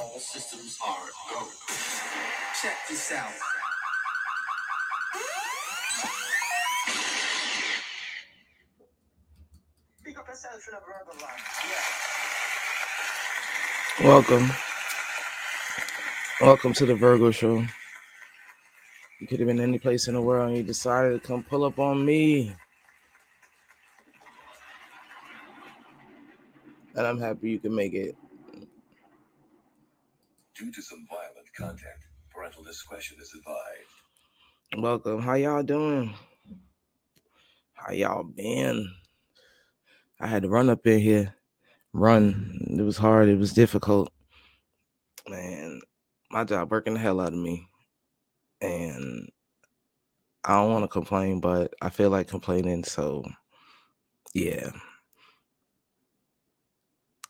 All systems are go. Check this out. Big up yourself in a verbal line. Yeah. Welcome. Welcome to the Virgo Show. You could have been any place in the world and you decided to come pull up on me. And I'm happy you can make it. Due to some violent content, parental discretion is advised. Welcome. How y'all doing? How y'all been? I had to run up in here. Run. It was hard. It was difficult. Man, my job working the hell out of me. And I don't want to complain, but I feel like complaining. So, yeah.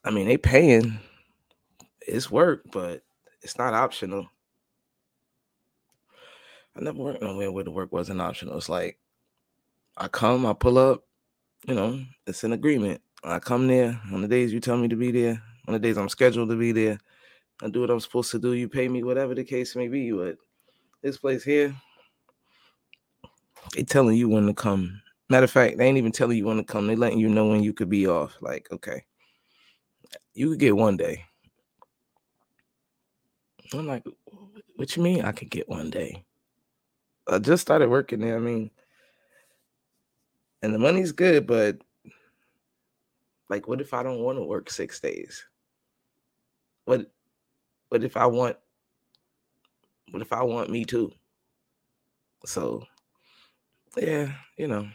I mean, they paying. It's work, but it's not optional. I never worked nowhere where the work wasn't optional. It's like I come, I pull up, you know, it's an agreement. I come there on the days you tell me to be there, on the days I'm scheduled to be there. I do what I'm supposed to do. You pay me, whatever the case may be. But this place here, they telling you when to come. Matter of fact, they ain't even telling you when to come. They letting you know when you could be off. Like, okay, you could get one day. I'm like, what you mean I could get one day? I just started working there. I mean, and the money's good, but like, what if I don't want to work six days? What, what if I want, what if I want me too? So, yeah, you know,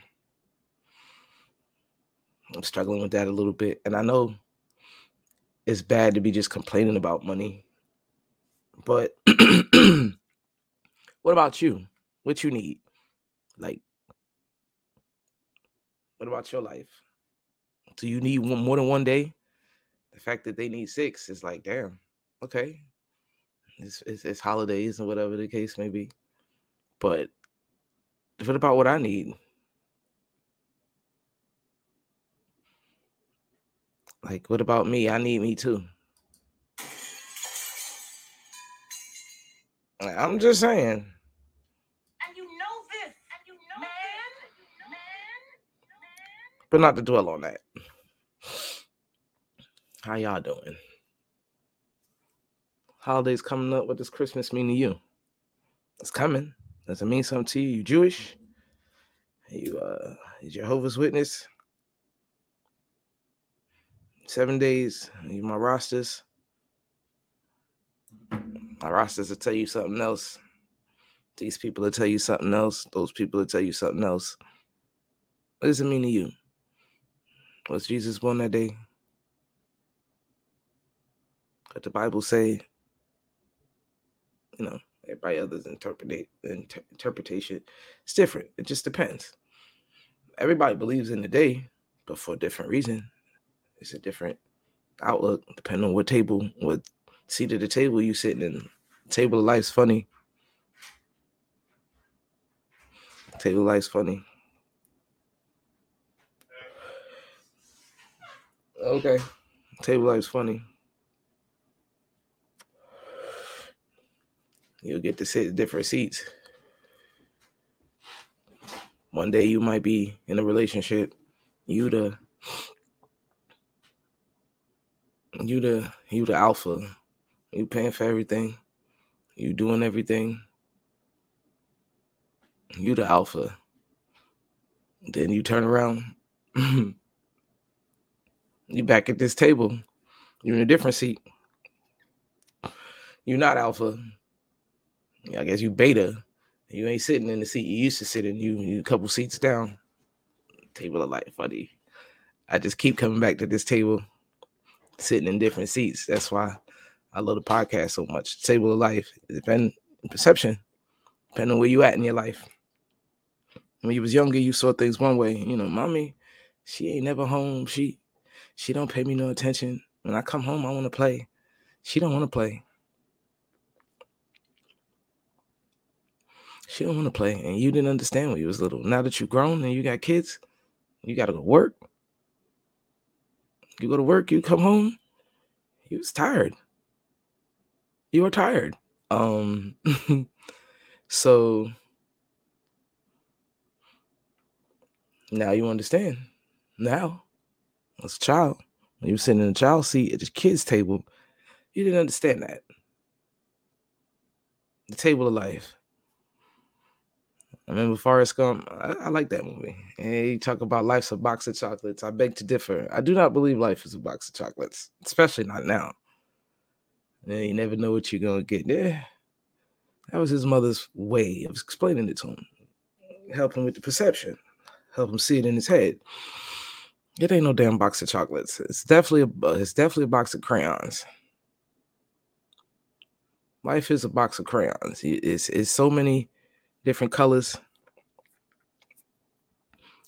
I'm struggling with that a little bit, and I know it's bad to be just complaining about money, but what about you? What you need? Like, what about your life? Do you need one, more than one day? The fact that they need six is like, damn, okay. It's, it's, it's holidays and whatever the case may be. But what about what I need? Like, what about me? I need me too. I'm just saying. And you know this. And you know man, this. Man, but not to dwell on that. How y'all doing? Holidays coming up. What does Christmas mean to you? It's coming. Does it mean something to you? You Jewish? You uh Jehovah's Witness? Seven days. You my rosters. My rosters will tell you something else. These people will tell you something else. Those people will tell you something else. What does it mean to you? Was Jesus born that day? But the Bible say, you know, everybody others interpret inter- interpretation. It's different. It just depends. Everybody believes in the day, but for a different reason. It's a different outlook, depending on what table, what seat at the table you sitting in. Table of life's funny. Table of life's funny. Okay. Table life's funny. You'll get to sit in different seats. One day you might be in a relationship. You the you the you the alpha. You paying for everything. You doing everything. You the alpha. Then you turn around. you back at this table. You're in a different seat. You're not alpha. I guess you beta. You ain't sitting in the seat you used to sit in. You you a couple seats down. Table of life, buddy. I just keep coming back to this table, sitting in different seats. That's why I love the podcast so much. Table of life, depend perception, depending on where you at in your life. When you was younger, you saw things one way. You know, mommy, she ain't never home. She she don't pay me no attention. When I come home, I want to play. She don't want to play. She don't want to play, and you didn't understand when you was little. Now that you grown and you got kids, you got to go work. You go to work, you come home, you was tired. You are tired. Um, so now you understand. Now, as a child, when you were sitting in the child seat at the kids' table, you didn't understand that. The table of life. I remember Forrest Gump. I, I like that movie. And he talk about life's a box of chocolates. I beg to differ. I do not believe life is a box of chocolates, especially not now. And you never know what you're gonna get. Yeah, that was his mother's way of explaining it to him, help him with the perception, help him see it in his head. It ain't no damn box of chocolates. It's definitely a it's definitely a box of crayons. Life is a box of crayons. It's it's so many different colors,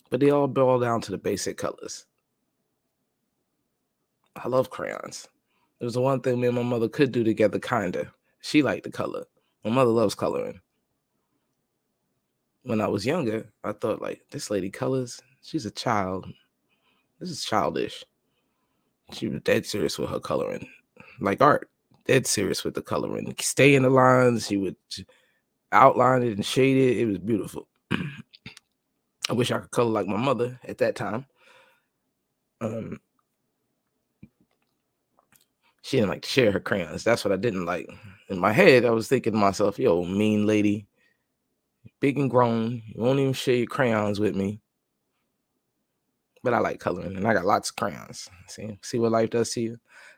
but they all boil down to the basic colors. I love crayons. It was the one thing me and my mother could do together, kinda. She liked the color. My mother loves coloring. When I was younger, I thought like this lady colors. She's a child. This is childish. She was dead serious with her coloring, like art. Dead serious with the coloring. Stay in the lines. She would outline it and shade it. It was beautiful. I wish I could color like my mother at that time. Um, she didn't like to share her crayons. That's what I didn't like. In my head, I was thinking to myself, yo, mean lady, big and grown, you won't even share your crayons with me. But I like coloring and I got lots of crayons. See, see what life does to you?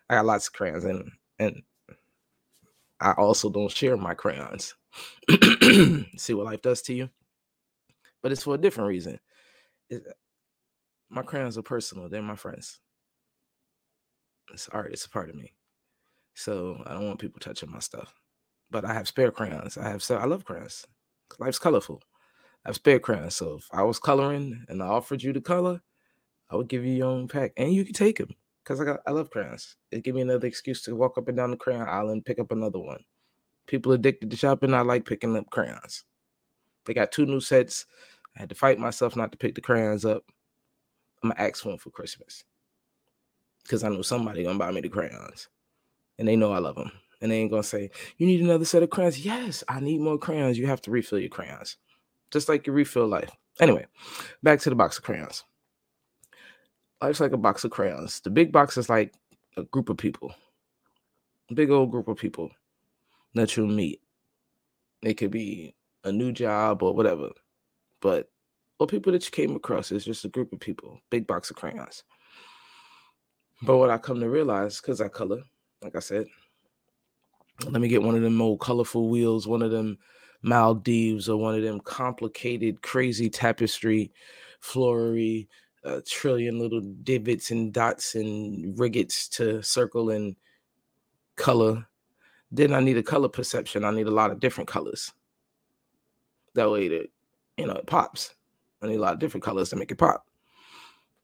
I got lots of crayons and and I also don't share my crayons. see what life does to you? But it's for a different reason. It, my crayons are personal, they're my friends. It's art, it's a part of me. So I don't want people touching my stuff. But I have spare crayons. I have so I love crayons. Life's colorful. I have spare crayons. So if I was coloring and I offered you the color, I would give you your own pack and you can take them because I got I love crayons. It give me another excuse to walk up and down the crayon aisle and pick up another one. People addicted to shopping, I like picking up crayons. They got two new sets. I had to fight myself not to pick the crayons up. I'm gonna ask one for Christmas because I know somebody gonna buy me the crayons, and they know I love them. And they ain't gonna say, "You need another set of crayons." Yes, I need more crayons. You have to refill your crayons, just like you refill life. Anyway, back to the box of crayons. Life's like a box of crayons. The big box is like a group of people, big old group of people that you'll meet. It could be a new job or whatever, but or people that you came across is just a group of people, big box of crayons. But what I come to realize, because I color, like I said, let me get one of them old colorful wheels, one of them mandalas, or one of them complicated, crazy tapestry, flowery, a trillion little divots and dots and riggets to circle and color. Then I need a color perception. I need a lot of different colors. That way that you know it pops. I need a lot of different colors to make it pop.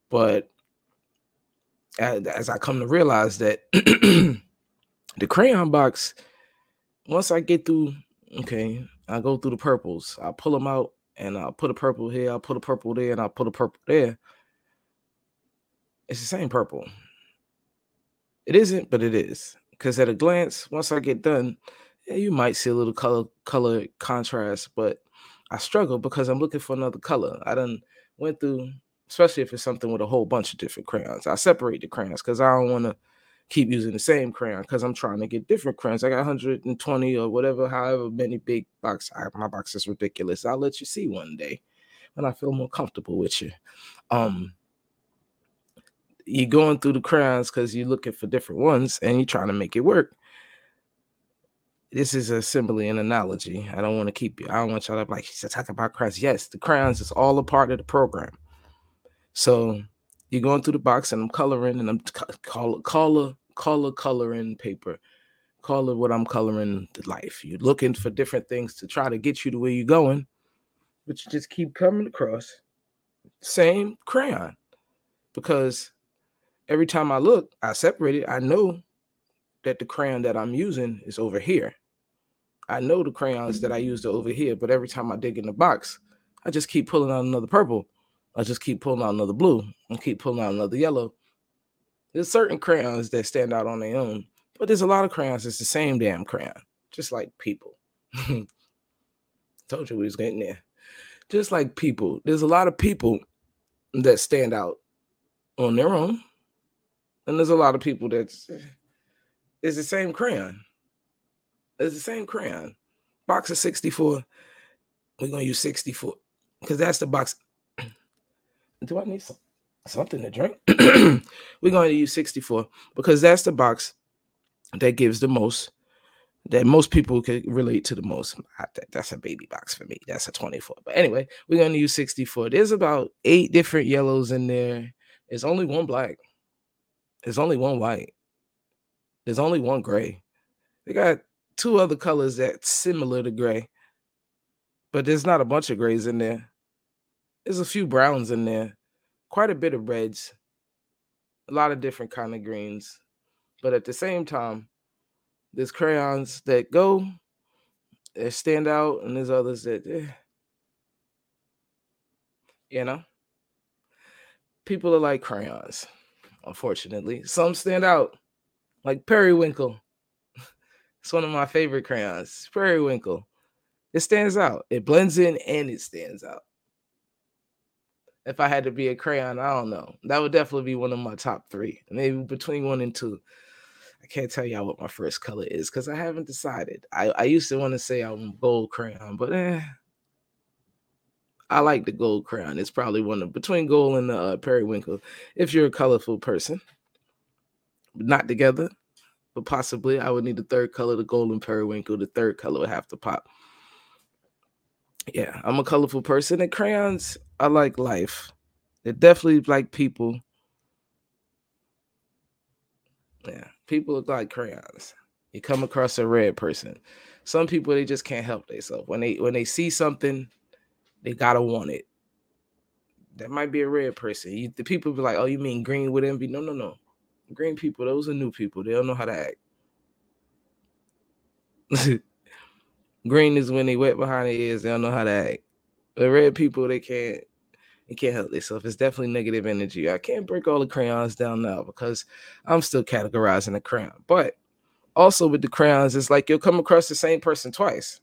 But as, I come to realize that the crayon box, once I get through, okay, I go through the purples. I pull them out and I'll put a purple here, I'll put a purple there, and I'll put a purple there. It's the same purple. It isn't, but it is. Because at a glance, once I get done, yeah, you might see a little color color contrast, but I struggle because I'm looking for another color. I done went through, especially if it's something with a whole bunch of different crayons. I separate the crayons because I don't want to keep using the same crayon because I'm trying to get different crayons. I got 120 or whatever, however many big box. I, my box is ridiculous. I'll let you see one day when I feel more comfortable with you. Um, you're going through the crayons because you're looking for different ones and you're trying to make it work. This is a simply an analogy. I don't want to keep you. I don't want y'all to like, she's talk about crayons. Yes, the crayons is all a part of the program. So you're going through the box and I'm coloring and I'm color color color coloring paper. Color what I'm coloring the life. You're looking for different things to try to get you to where you're going, but you just keep coming across same crayon because every time I look, I separate it. I know that the crayon that I'm using is over here. I know the crayons that I mm-hmm. used are over here, but every time I dig in the box, I just keep pulling out another purple. I just keep pulling out another blue and keep pulling out another yellow. There's certain crayons that stand out on their own, But there's a lot of crayons. It's the same damn crayon, just like people. Told you we was getting there. Just like people, there's a lot of people that stand out on their own, and there's a lot of people that's it's the same crayon. It's the same crayon. Box of 64. We're gonna use 64 because that's the box. Do I need some, something to drink? We're going to use 64 because that's the box that gives the most that most people could relate to the most. That's a baby box for me. That's a 24. But anyway, we're going to use 64. There's about eight different yellows in there. There's only one black. There's only one white. There's only one gray. They got two other colors that's similar to gray, but there's not a bunch of grays in there. There's a few browns in there, quite a bit of reds, a lot of different kind of greens. But at the same time, there's crayons that go, that stand out, and there's others that, eh, you know, people are like crayons. Unfortunately, some stand out, like periwinkle. It's one of my favorite crayons, periwinkle. It stands out. It blends in and it stands out. If I had to be a crayon, I don't know. That would definitely be one of my top three. Maybe between one and two. I can't tell y'all what my first color is because I haven't decided. I, I used to want to say I'm gold crayon, but eh. I like the gold crayon. It's probably one of between gold and the uh, periwinkle. If you're a colorful person, not together, but possibly I would need the third color, the golden periwinkle. The third color would have to pop. Yeah, I'm a colorful person. And crayons, I like life. They're definitely like people. Yeah, people look like crayons. You come across a red person. Some people they just can't help themselves. When they when they see something, they gotta want it. That might be a red person. You, the people be like, "Oh, you mean green with envy?" No, no, no. Green people, those are new people. They don't know how to act. Green is when they wet behind their ears. They don't know how to act. The red people, they can't. They can't help themselves. It's definitely negative energy. I can't break all the crayons down now because I'm still categorizing the crayon. But also with the crayons, it's like you'll come across the same person twice.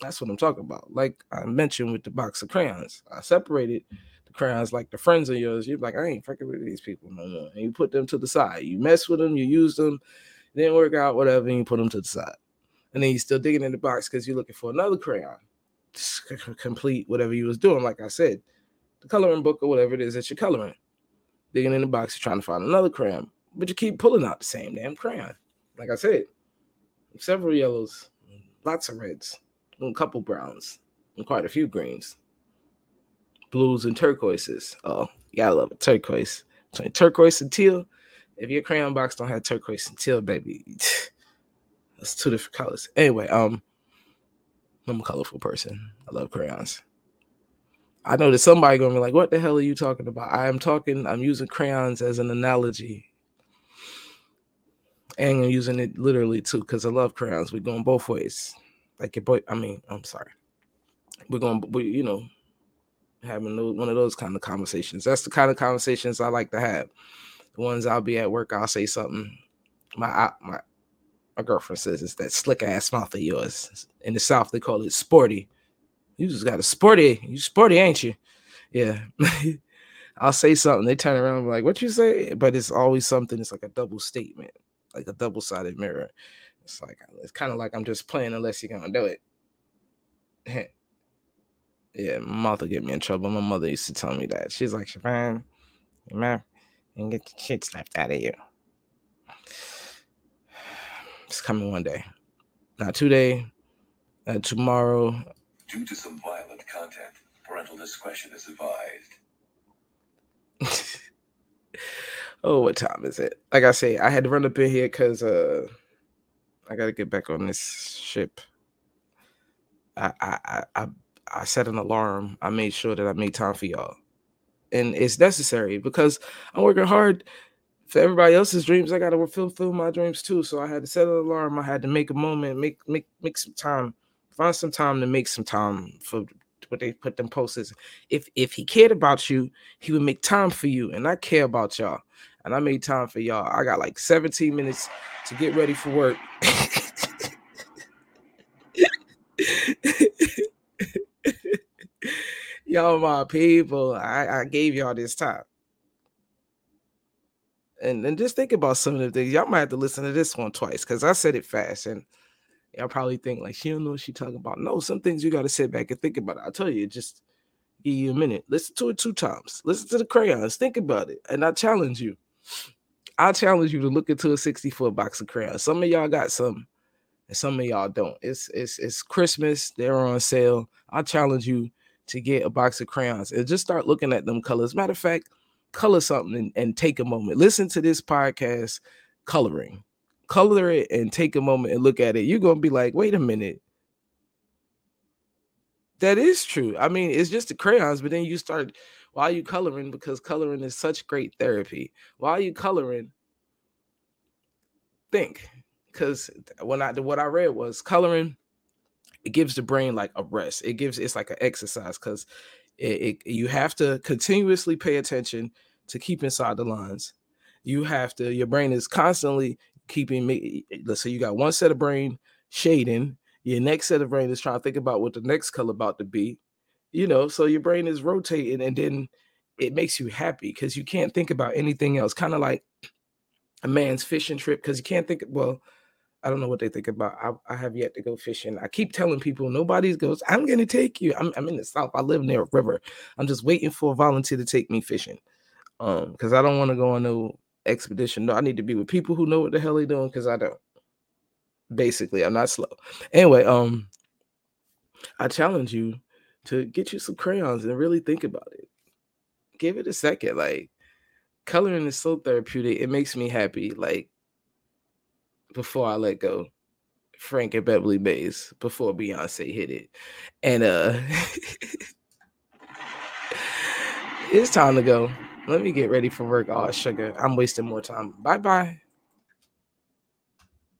That's what I'm talking about. Like I mentioned with the box of crayons, I separated the crayons like the friends of yours. You're like, I ain't fucking with these people no more. And you put them to the side. You mess with them, you use them, didn't work out, whatever, and you put them to the side. And then you're still digging in the box because you're looking for another crayon to complete whatever you was doing. Like I said, the coloring book or whatever it is that you're coloring. Digging in the box, you're trying to find another crayon, but you keep pulling out the same damn crayon. Like I said, several yellows, lots of reds, a couple browns, and quite a few greens, blues and turquoises. Oh, you gotta love it. Turquoise. Between turquoise and teal. If your crayon box don't have turquoise and teal, baby, that's two different colors. Anyway, um, I'm a colorful person. I love crayons. I know that somebody gonna be like, "What the hell are you talking about?" I am talking. I'm using crayons as an analogy, and I'm using it literally too because I love crayons. We're going both ways. Like your boy. I mean, I'm sorry. We're going. We, you know, having one of those kind of conversations. That's the kind of conversations I like to have. The ones I'll be at work. I'll say something. My my my girlfriend says it's that slick ass mouth of yours. In the South, they call it sporty. You just got a sporty. You sporty, ain't you? Yeah. I'll say something. They turn around like, "What you say?" But it's always something. It's like a double statement, like a double sided mirror. It's like it's kind of like I'm just playing unless you're gonna do it. yeah, my mother get me in trouble. My mother used to tell me that. She's like, "Shaban, man, and get the shit slapped out of you." It's coming one day, not today, uh, tomorrow. Due to some violent content, parental discretion is advised. oh, what time is it? Like I say, I had to run up in here because uh, I got to get back on this ship. I, I I I set an alarm. I made sure that I made time for y'all, and it's necessary because I'm working hard for everybody else's dreams. I got to fulfill my dreams too. So I had to set an alarm. I had to make a moment, make make make some time, find some time to make some time for what they put them posters. If if he cared about you, he would make time for you. And I care about y'all. and I made time for y'all. I got like 17 minutes to get ready for work. y'all, my people, I, I gave y'all this time. And, and just think about some of the things. Y'all might have to listen to this one twice because I said it fast. And y'all probably think like she don't know what she talking about. No, some things you got to sit back and think about it. I tell you, just give you a minute. Listen to it two times. Listen to the crayons. Think about it. And I challenge you. I challenge you to look into a 60 foot box of crayons. Some of y'all got some, and some of y'all don't. It's it's it's Christmas. They're on sale. I challenge you to get a box of crayons and just start looking at them colors. Matter of fact, color something and, and take a moment. Listen to this podcast, coloring. Color it and take a moment and look at it. You're gonna be like, wait a minute. That is true. I mean, it's just the crayons, but then you start why are you coloring? Because coloring is such great therapy. Why are you coloring? Think. Because when I what I read was coloring, it gives the brain like a rest. It gives it's like an exercise because it, it, you have to continuously pay attention to keep inside the lines. You have to, your brain is constantly keeping me. Let's say you got one set of brain shading, your next set of brain is trying to think about what the next color about to be. You know, so your brain is rotating and then it makes you happy because you can't think about anything else. Kind of like a man's fishing trip because you can't think, well, I don't know what they think about. I, I, have yet to go fishing. I keep telling people nobody goes. I'm gonna take you. I'm, I'm in the south. I live near a river. I'm just waiting for a volunteer to take me fishing. Um, because I don't want to go on no expedition. No, I need to be with people who know what the hell they're doing. Because I don't. Basically, I'm not slow. Anyway, um, I challenge you to get you some crayons and really think about it. Give it a second. Like coloring is so therapeutic. It makes me happy. Like before I let go. Frank and Beverly Maze before Beyonce hit it. And uh it's time to go. Let me get ready for work. Oh sugar. I'm wasting more time. Bye bye.